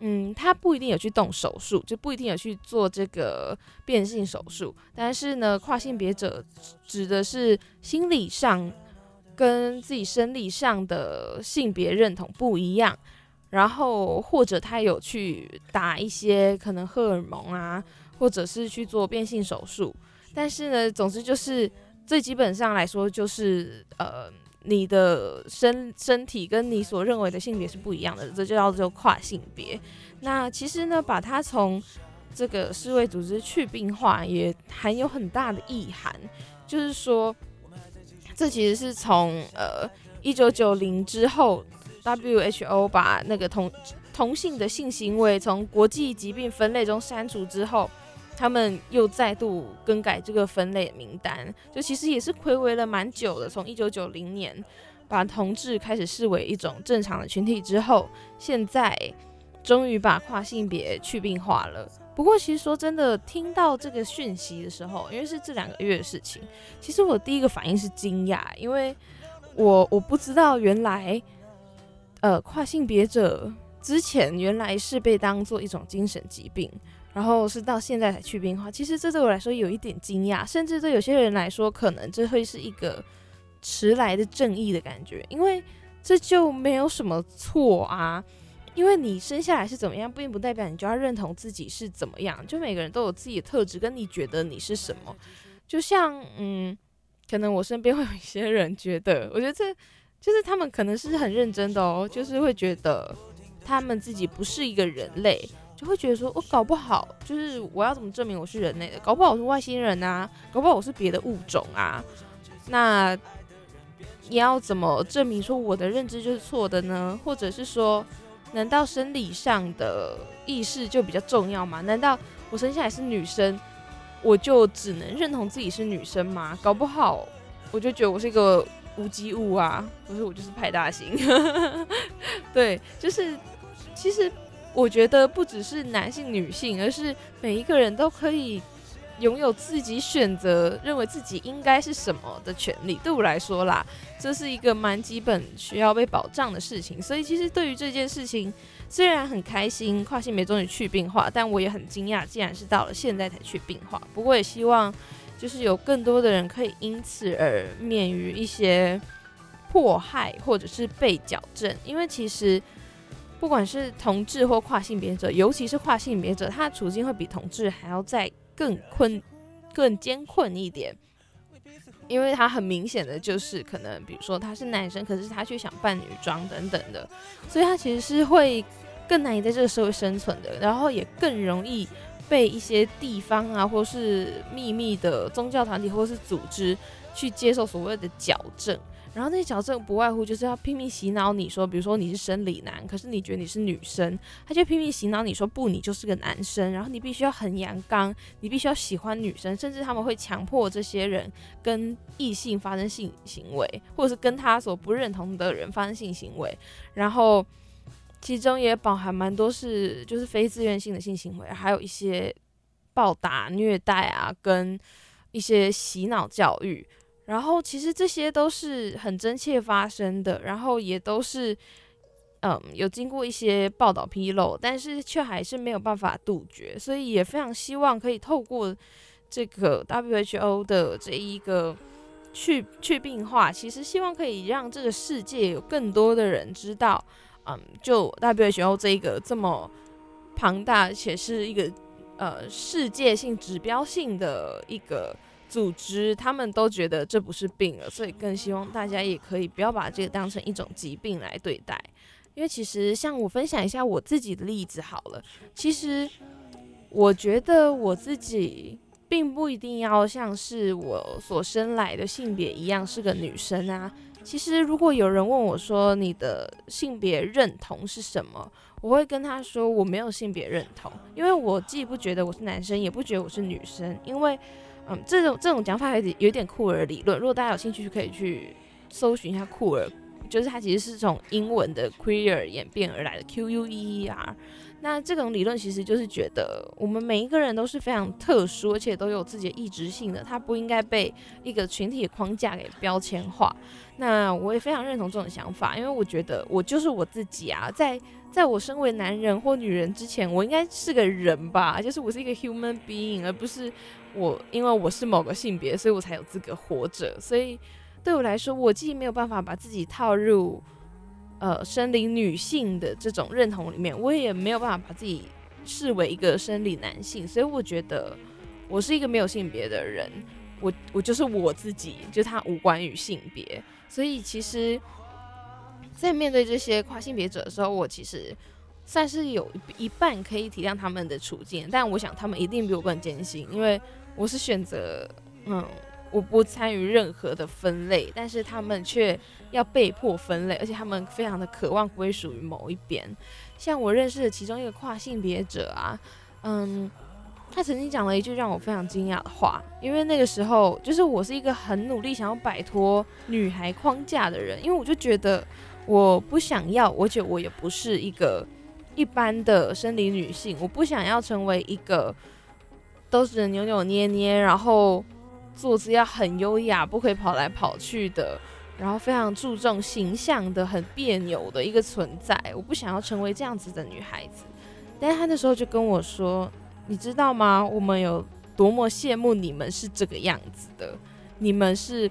嗯，他不一定有去动手术，就不一定有去做这个变性手术。但是呢，跨性别者指的是心理上。跟自己生理上的性别认同不一样，然后或者他有去打一些可能荷尔蒙啊，或者是去做变性手术，但是呢，总之就是最基本上来说，就是呃，你的身身体跟你所认为的性别是不一样的，这就叫做跨性别。那其实呢，把它从这个世卫组织去病化，也含有很大的意涵，就是说。这其实是从呃一九九零之后，WHO 把那个同同性的性行为从国际疾病分类中删除之后，他们又再度更改这个分类名单。就其实也是暌违了蛮久的，从一九九零年把同志开始视为一种正常的群体之后，现在终于把跨性别去病化了。不过，其实说真的，听到这个讯息的时候，因为是这两个月的事情，其实我第一个反应是惊讶，因为我我不知道原来，呃，跨性别者之前原来是被当做一种精神疾病，然后是到现在才去病化。其实这对我来说有一点惊讶，甚至对有些人来说，可能这会是一个迟来的正义的感觉，因为这就没有什么错啊。因为你生下来是怎么样，并不代表你就要认同自己是怎么样。就每个人都有自己的特质，跟你觉得你是什么。就像，嗯，可能我身边会有一些人觉得，我觉得这就是他们可能是很认真的哦，就是会觉得他们自己不是一个人类，就会觉得说，我搞不好就是我要怎么证明我是人类的？搞不好我是外星人啊，搞不好我是别的物种啊。那你要怎么证明说我的认知就是错的呢？或者是说？难道生理上的意识就比较重要吗？难道我生下来是女生，我就只能认同自己是女生吗？搞不好我就觉得我是一个无机物啊，不是我就是派大星。(laughs) 对，就是其实我觉得不只是男性、女性，而是每一个人都可以。拥有自己选择、认为自己应该是什么的权利，对我来说啦，这是一个蛮基本需要被保障的事情。所以，其实对于这件事情，虽然很开心跨性别终于去病化，但我也很惊讶，既然是到了现在才去病化。不过，也希望就是有更多的人可以因此而免于一些迫害或者是被矫正，因为其实不管是同志或跨性别者，尤其是跨性别者，他的处境会比同志还要在。更困、更艰困一点，因为他很明显的就是可能，比如说他是男生，可是他却想扮女装等等的，所以他其实是会更难以在这个社会生存的，然后也更容易被一些地方啊，或是秘密的宗教团体或是组织去接受所谓的矫正。然后那些矫正不外乎就是要拼命洗脑你说，比如说你是生理男，可是你觉得你是女生，他就拼命洗脑你说不，你就是个男生，然后你必须要很阳刚，你必须要喜欢女生，甚至他们会强迫这些人跟异性发生性行为，或者是跟他所不认同的人发生性行为，然后其中也包含蛮多是就是非自愿性的性行为，还有一些暴打、虐待啊，跟一些洗脑教育。然后其实这些都是很真切发生的，然后也都是。嗯，有经过一些报道披露，但是却还是没有办法杜绝，所以也非常希望可以透过这个 WHO 的这一个去去病化，其实希望可以让这个世界有更多的人知道，嗯，就 WHO 这一个这么庞大且是一个呃世界性指标性的一个组织，他们都觉得这不是病了，所以更希望大家也可以不要把这个当成一种疾病来对待。因为其实像我分享一下我自己的例子好了，其实我觉得我自己并不一定要像是我所生来的性别一样是个女生啊。其实如果有人问我说你的性别认同是什么，我会跟他说我没有性别认同，因为我既不觉得我是男生，也不觉得我是女生。因为嗯，这种这种讲法有点有点酷儿理论，如果大家有兴趣就可以去搜寻一下酷儿。就是它其实是从英文的 queer 演变而来的 Q U E E R。那这种理论其实就是觉得我们每一个人都是非常特殊，而且都有自己的意志性的，它不应该被一个群体的框架给标签化。那我也非常认同这种想法，因为我觉得我就是我自己啊，在在我身为男人或女人之前，我应该是个人吧，就是我是一个 human being，而不是我因为我是某个性别，所以我才有资格活着。所以。对我来说，我既没有办法把自己套入呃生理女性的这种认同里面，我也没有办法把自己视为一个生理男性，所以我觉得我是一个没有性别的人，我我就是我自己，就它无关于性别。所以其实，在面对这些跨性别者的时候，我其实算是有一半可以体谅他们的处境，但我想他们一定比我更艰辛，因为我是选择嗯。我不参与任何的分类，但是他们却要被迫分类，而且他们非常的渴望归属于某一边。像我认识的其中一个跨性别者啊，嗯，他曾经讲了一句让我非常惊讶的话，因为那个时候就是我是一个很努力想要摆脱女孩框架的人，因为我就觉得我不想要，而且我也不是一个一般的生理女性，我不想要成为一个都是扭扭捏捏，然后。坐姿要很优雅，不可以跑来跑去的，然后非常注重形象的，很别扭的一个存在。我不想要成为这样子的女孩子。但是他那时候就跟我说：“你知道吗？我们有多么羡慕你们是这个样子的，你们是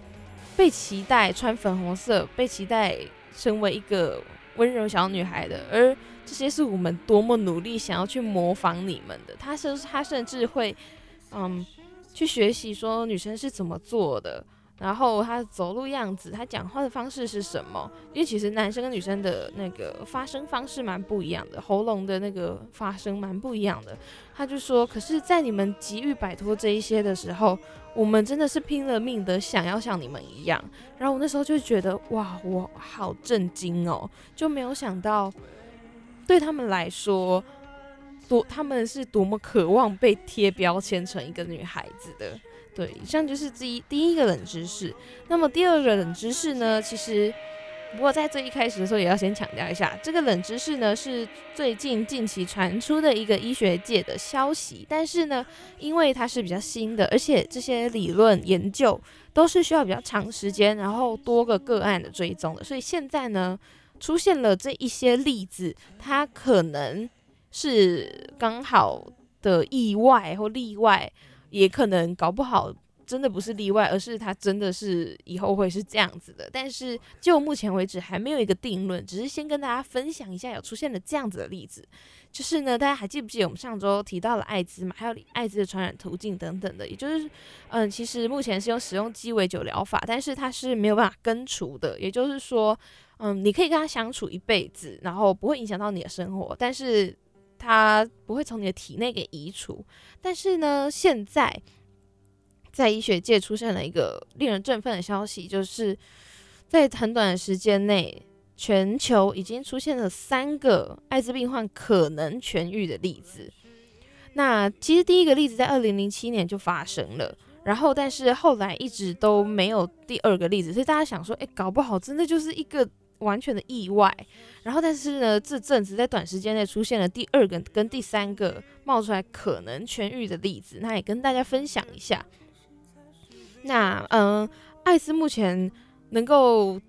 被期待穿粉红色，被期待成为一个温柔小女孩的，而这些是我们多么努力想要去模仿你们的。”他是他甚至会，嗯。去学习说女生是怎么做的，然后她走路样子，她讲话的方式是什么？因为其实男生跟女生的那个发声方式蛮不一样的，喉咙的那个发声蛮不一样的。他就说，可是，在你们急于摆脱这一些的时候，我们真的是拼了命的想要像你们一样。然后我那时候就觉得，哇，我好震惊哦，就没有想到对他们来说。多，他们是多么渴望被贴标签成一个女孩子的，对，以上就是第一第一个冷知识。那么第二个冷知识呢？其实，不过在最一开始的时候也要先强调一下，这个冷知识呢是最近近期传出的一个医学界的消息，但是呢，因为它是比较新的，而且这些理论研究都是需要比较长时间，然后多个个案的追踪的，所以现在呢出现了这一些例子，它可能。是刚好的意外或例外，也可能搞不好真的不是例外，而是它真的是以后会是这样子的。但是就目前为止还没有一个定论，只是先跟大家分享一下有出现了这样子的例子。就是呢，大家还记不记得我们上周提到了艾滋嘛？还有艾滋的传染途径等等的，也就是嗯，其实目前是用使用鸡尾酒疗法，但是它是没有办法根除的。也就是说，嗯，你可以跟他相处一辈子，然后不会影响到你的生活，但是。他不会从你的体内给移除，但是呢，现在在医学界出现了一个令人振奋的消息，就是在很短的时间内，全球已经出现了三个艾滋病患可能痊愈的例子。那其实第一个例子在二零零七年就发生了，然后但是后来一直都没有第二个例子，所以大家想说，哎，搞不好真的就是一个。完全的意外，然后但是呢，这阵子在短时间内出现了第二个跟第三个冒出来可能痊愈的例子，那也跟大家分享一下。那嗯，艾滋目前能够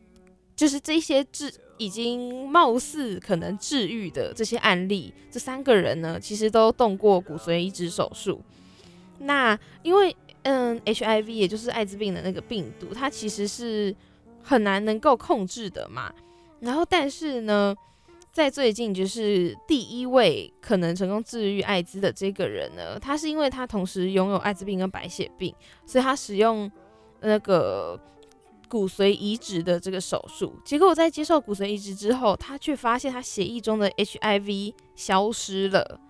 就是这些治已经貌似可能治愈的这些案例，这三个人呢，其实都动过骨髓移植手术。那因为嗯，HIV 也就是艾滋病的那个病毒，它其实是很难能够控制的嘛。然后但是呢，在最近就是第一位可能成功治愈艾滋的这个人呢，他是因为他同时拥有艾滋病跟白血病，所以他使用那个骨髓移植的这个手术。结果在接受骨髓移植之后，他却发现他血液中的 HIV 消失了。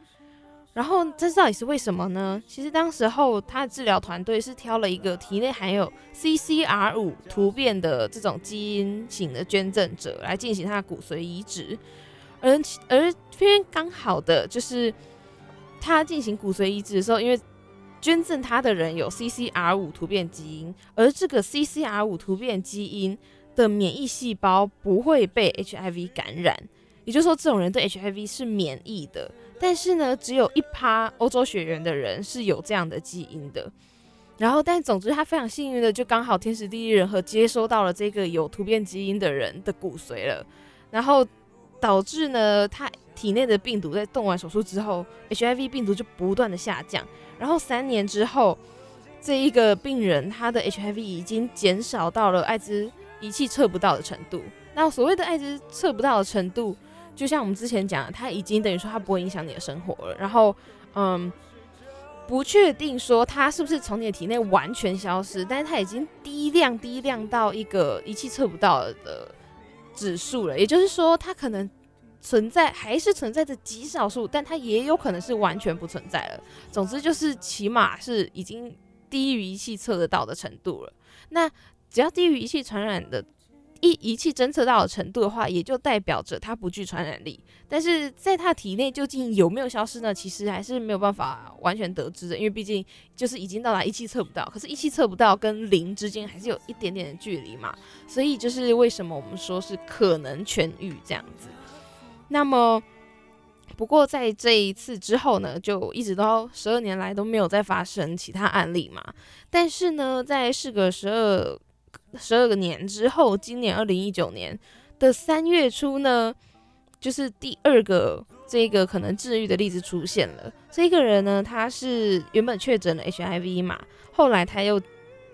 然后这到底是为什么呢？其实当时候他的治疗团队是挑了一个体内含有 CCR5 突变的这种基因型的捐赠者来进行他的骨髓移植。而而偏偏刚好的就是他进行骨髓移植的时候，因为捐赠他的人有 CCR 五突变基因，而这个 CCR 五突变基因的免疫细胞不会被 HIV 感染，也就是说这种人对 HIV 是免疫的。但是呢，只有一趴欧洲血缘的人是有这样的基因的。然后，但总之他非常幸运的就刚好天时地利人和接收到了这个有突变基因的人的骨髓了，然后。导致呢，他体内的病毒在动完手术之后，HIV 病毒就不断的下降。然后三年之后，这一个病人他的 HIV 已经减少到了艾滋仪器测不到的程度。那所谓的艾滋测不到的程度，就像我们之前讲，它已经等于说它不会影响你的生活了。然后，嗯，不确定说它是不是从你的体内完全消失，但是它已经低量低量到一个仪器测不到的。指数了，也就是说，它可能存在，还是存在着极少数，但它也有可能是完全不存在了。总之，就是起码是已经低于仪器测得到的程度了。那只要低于仪器传染的。一仪器侦测到的程度的话，也就代表着它不具传染力。但是在它体内究竟有没有消失呢？其实还是没有办法完全得知的，因为毕竟就是已经到达仪器测不到，可是仪器测不到跟零之间还是有一点点的距离嘛。所以就是为什么我们说是可能痊愈这样子。那么不过在这一次之后呢，就一直到十二年来都没有再发生其他案例嘛。但是呢，在事隔十二。十二个年之后，今年二零一九年的三月初呢，就是第二个这个可能治愈的例子出现了。这个人呢，他是原本确诊了 HIV 嘛，后来他又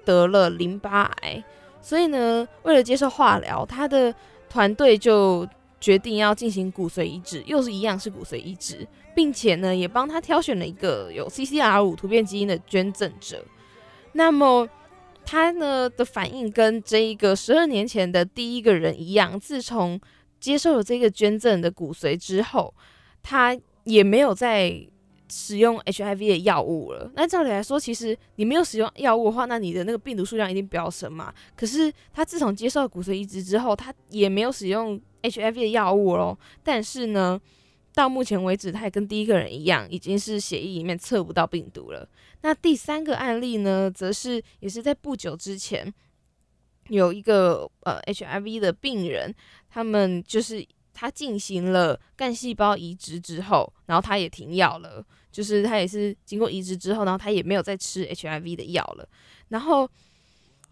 得了淋巴癌，所以呢，为了接受化疗，他的团队就决定要进行骨髓移植，又是一样是骨髓移植，并且呢，也帮他挑选了一个有 CCR 五突变基因的捐赠者。那么他呢的反应跟这一个十二年前的第一个人一样，自从接受了这个捐赠的骨髓之后，他也没有再使用 HIV 的药物了。那照理来说，其实你没有使用药物的话，那你的那个病毒数量一定飙升嘛。可是他自从接受了骨髓移植之后，他也没有使用 HIV 的药物喽。但是呢，到目前为止，他也跟第一个人一样，已经是血液里面测不到病毒了。那第三个案例呢，则是也是在不久之前，有一个呃 HIV 的病人，他们就是他进行了干细胞移植之后，然后他也停药了，就是他也是经过移植之后，然后他也没有再吃 HIV 的药了。然后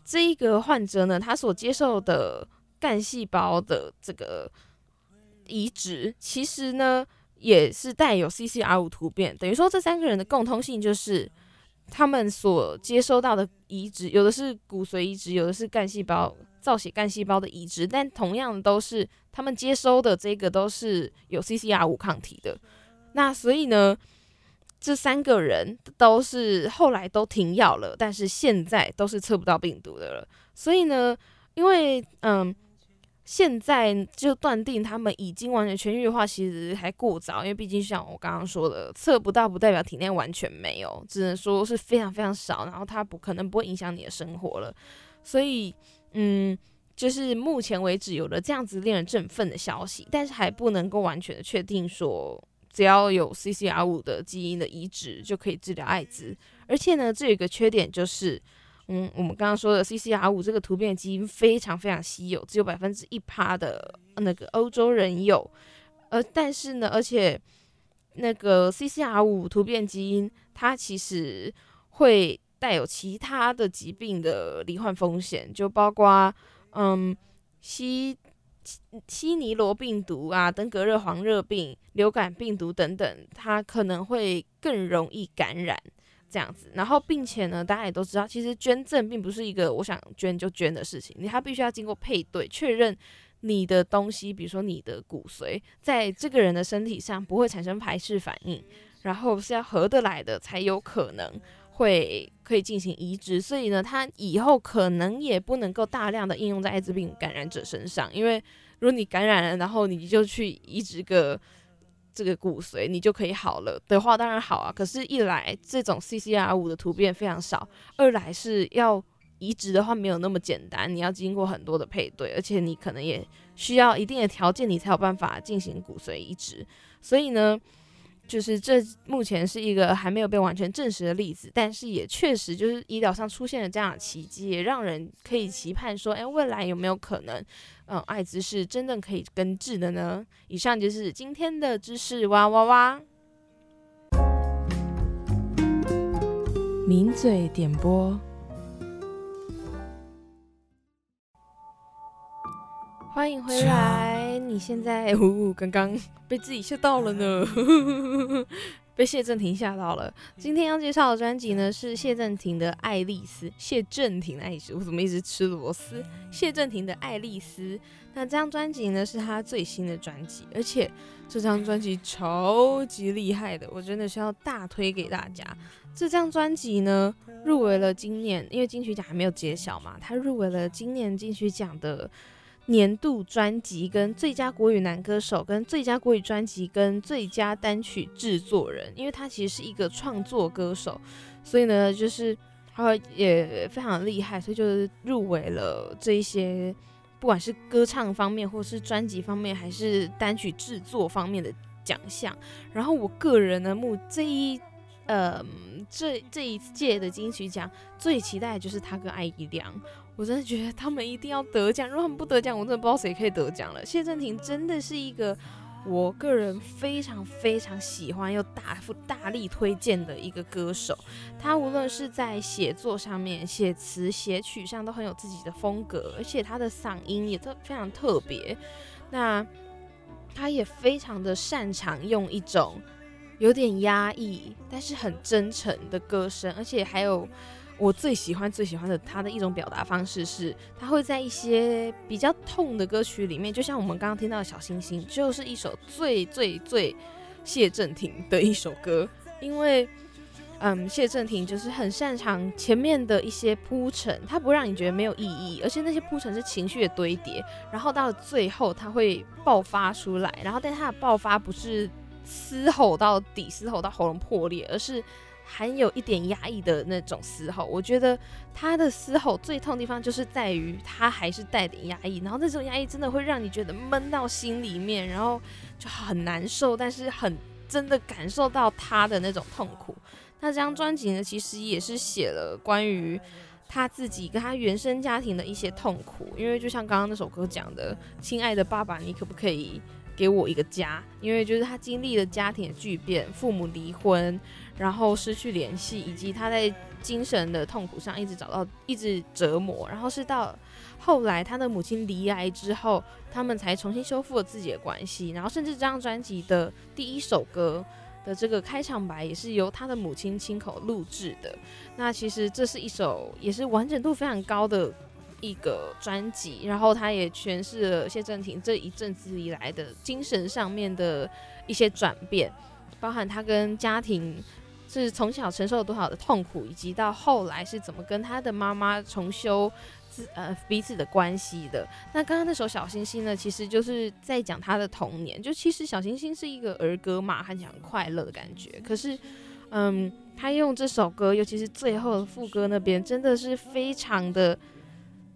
这一个患者呢，他所接受的干细胞的这个移植，其实呢也是带有 CCR 五突变，等于说这三个人的共通性就是。他们所接收到的移植，有的是骨髓移植，有的是干细胞造血干细胞的移植，但同样都是他们接收的这个都是有 CCR 五抗体的。那所以呢，这三个人都是后来都停药了，但是现在都是测不到病毒的了。所以呢，因为嗯。现在就断定他们已经完全痊愈的话，其实还过早，因为毕竟像我刚刚说的，测不到不代表体内完全没有，只能说是非常非常少，然后它不可能不会影响你的生活了。所以，嗯，就是目前为止有了这样子令人振奋的消息，但是还不能够完全的确定说，只要有 CCR 五的基因的移植就可以治疗艾滋。而且呢，这有一个缺点就是。嗯，我们刚刚说的 CCR 五这个突变基因非常非常稀有，只有百分之一趴的那个欧洲人有。呃，但是呢，而且那个 CCR 五突变基因它其实会带有其他的疾病的罹患风险，就包括嗯西西尼罗病毒啊、登革热、黄热病、流感病毒等等，它可能会更容易感染这样子。然后，并且呢，大家也都知道，其实捐赠并不是一个我想捐就捐的事情，你它必须要经过配对确认。你的东西，比如说你的骨髓，在这个人的身体上不会产生排斥反应，然后是要合得来的才有可能会可以进行移植。所以呢，它以后可能也不能够大量的应用在艾滋病感染者身上，因为如果你感染了，然后你就去移植个这个骨髓，你就可以好了的话，当然好啊。可是，一来这种 CCR 五的突变非常少，二来是要。移植的话没有那么简单，你要经过很多的配对，而且你可能也需要一定的条件，你才有办法进行骨髓移植。所以呢，就是这目前是一个还没有被完全证实的例子，但是也确实就是医疗上出现了这样的奇迹，也让人可以期盼说，哎，未来有没有可能，嗯，艾滋是真正可以根治的呢？以上就是今天的知识哇哇哇，名嘴点播。欢迎回来！你现在呜，刚刚 (laughs) 被自己吓到了呢，(laughs) 被谢震廷吓到了。今天要介绍的专辑呢是谢震廷的《爱丽丝》，谢震廷的爱丽丝，我怎么一直吃螺丝？谢震廷的《爱丽丝》，那这张专辑呢是他最新的专辑，而且这张专辑超级厉害的，我真的是要大推给大家。这张专辑呢入围了今年，因为金曲奖还没有揭晓嘛，他入围了今年金曲奖的。年度专辑、跟最佳国语男歌手、跟最佳国语专辑、跟最佳单曲制作人，因为他其实是一个创作歌手，所以呢，就是他也非常厉害，所以就是入围了这一些，不管是歌唱方面，或是专辑方面，还是单曲制作方面的奖项。然后我个人呢，目这一呃这这一届的金曲奖最期待就是他跟艾怡良。我真的觉得他们一定要得奖，如果他们不得奖，我真的不知道谁可以得奖了。谢震廷真的是一个我个人非常非常喜欢又大大力推荐的一个歌手。他无论是在写作上面、写词、写曲上都很有自己的风格，而且他的嗓音也特非常特别。那他也非常的擅长用一种有点压抑，但是很真诚的歌声，而且还有。我最喜欢最喜欢的他的一种表达方式是，他会在一些比较痛的歌曲里面，就像我们刚刚听到的小星星，就是一首最最最谢震廷的一首歌。因为，嗯，谢震廷就是很擅长前面的一些铺陈，他不让你觉得没有意义，而且那些铺陈是情绪的堆叠，然后到了最后他会爆发出来，然后但他的爆发不是嘶吼到底，嘶吼到喉咙破裂，而是。含有一点压抑的那种嘶吼，我觉得他的嘶吼最痛的地方就是在于他还是带点压抑，然后那种压抑真的会让你觉得闷到心里面，然后就很难受，但是很真的感受到他的那种痛苦。那这张专辑呢，其实也是写了关于他自己跟他原生家庭的一些痛苦，因为就像刚刚那首歌讲的，亲爱的爸爸，你可不可以给我一个家？因为就是他经历了家庭的巨变，父母离婚。然后失去联系，以及他在精神的痛苦上一直找到一直折磨，然后是到后来他的母亲离癌之后，他们才重新修复了自己的关系。然后甚至这张专辑的第一首歌的这个开场白也是由他的母亲亲口录制的。那其实这是一首也是完整度非常高的一个专辑，然后他也诠释了谢震廷这一阵子以来的精神上面的一些转变，包含他跟家庭。是从小承受了多少的痛苦，以及到后来是怎么跟他的妈妈重修自呃彼此的关系的。那刚刚那首小星星呢，其实就是在讲他的童年。就其实小星星是一个儿歌嘛，看起来很快乐的感觉。可是，嗯，他用这首歌，尤其是最后的副歌那边，真的是非常的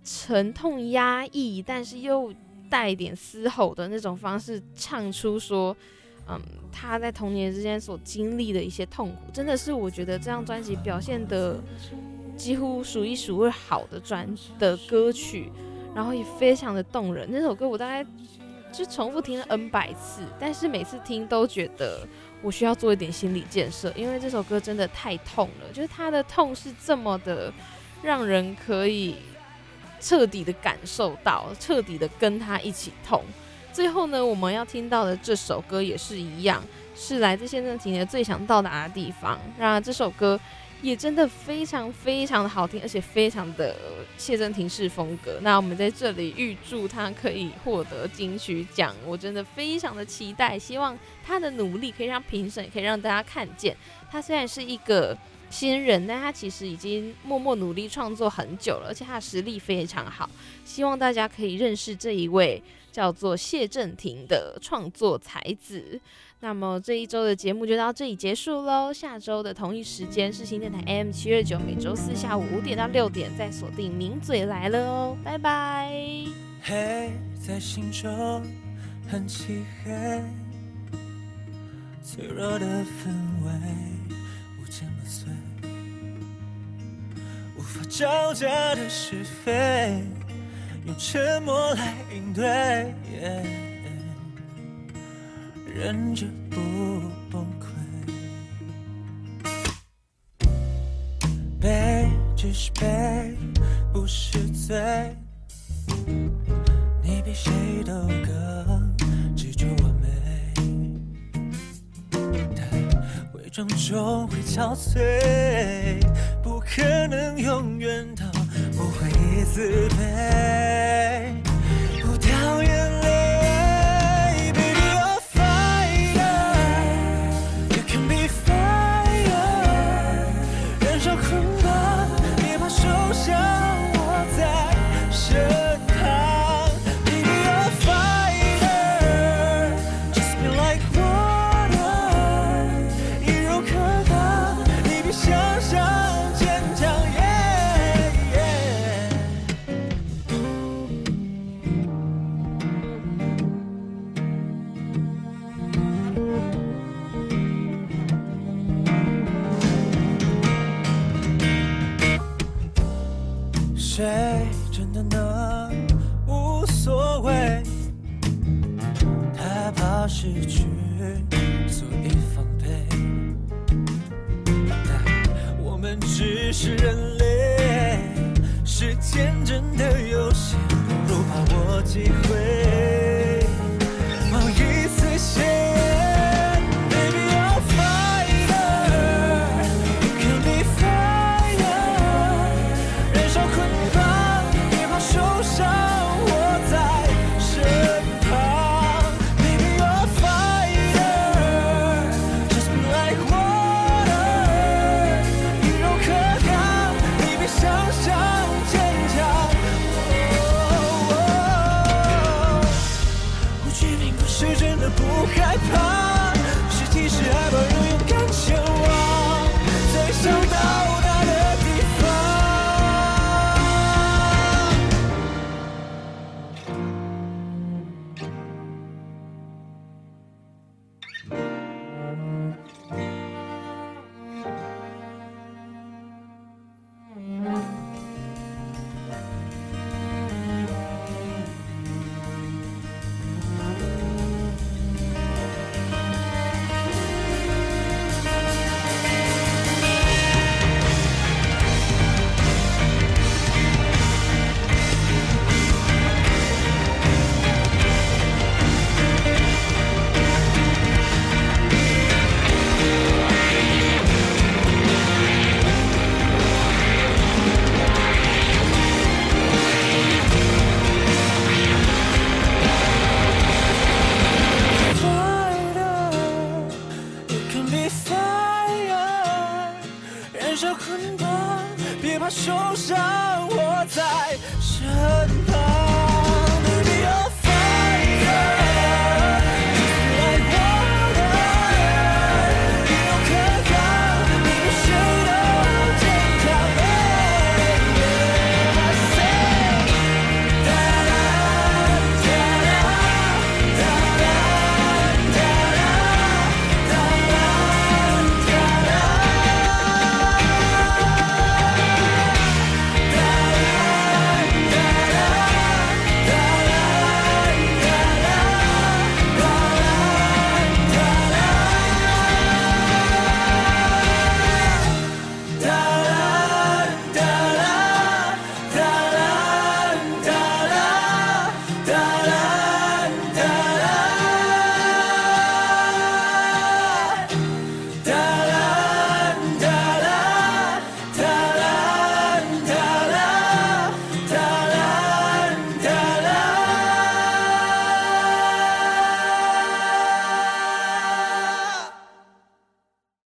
沉痛压抑，但是又带点嘶吼的那种方式唱出说。嗯，他在童年之间所经历的一些痛苦，真的是我觉得这张专辑表现的几乎数一数二好的专的歌曲，然后也非常的动人。那首歌我大概就重复听了 N 百次，但是每次听都觉得我需要做一点心理建设，因为这首歌真的太痛了，就是它的痛是这么的让人可以彻底的感受到，彻底的跟他一起痛。最后呢，我们要听到的这首歌也是一样，是来自谢振廷的《最想到达的地方》。那这首歌也真的非常非常的好听，而且非常的谢振廷式风格。那我们在这里预祝他可以获得金曲奖，我真的非常的期待，希望他的努力可以让评审可以让大家看见，他虽然是一个新人，但他其实已经默默努力创作很久了，而且他的实力非常好。希望大家可以认识这一位。叫做谢振廷的创作才子。那么这一周的节目就到这里结束喽。下周的同一时间是新电台 M 七二九，每周四下午五点到六点再锁定名嘴来了哦，拜拜。黑在心中很漆黑，脆弱的氛围无坚不摧，无法招架的是非。用沉默来应对，忍着不崩溃。悲只是悲，不是罪。你比谁都更执着完美，但伪装终会憔悴，不可能永远都。不会自卑，不掉眼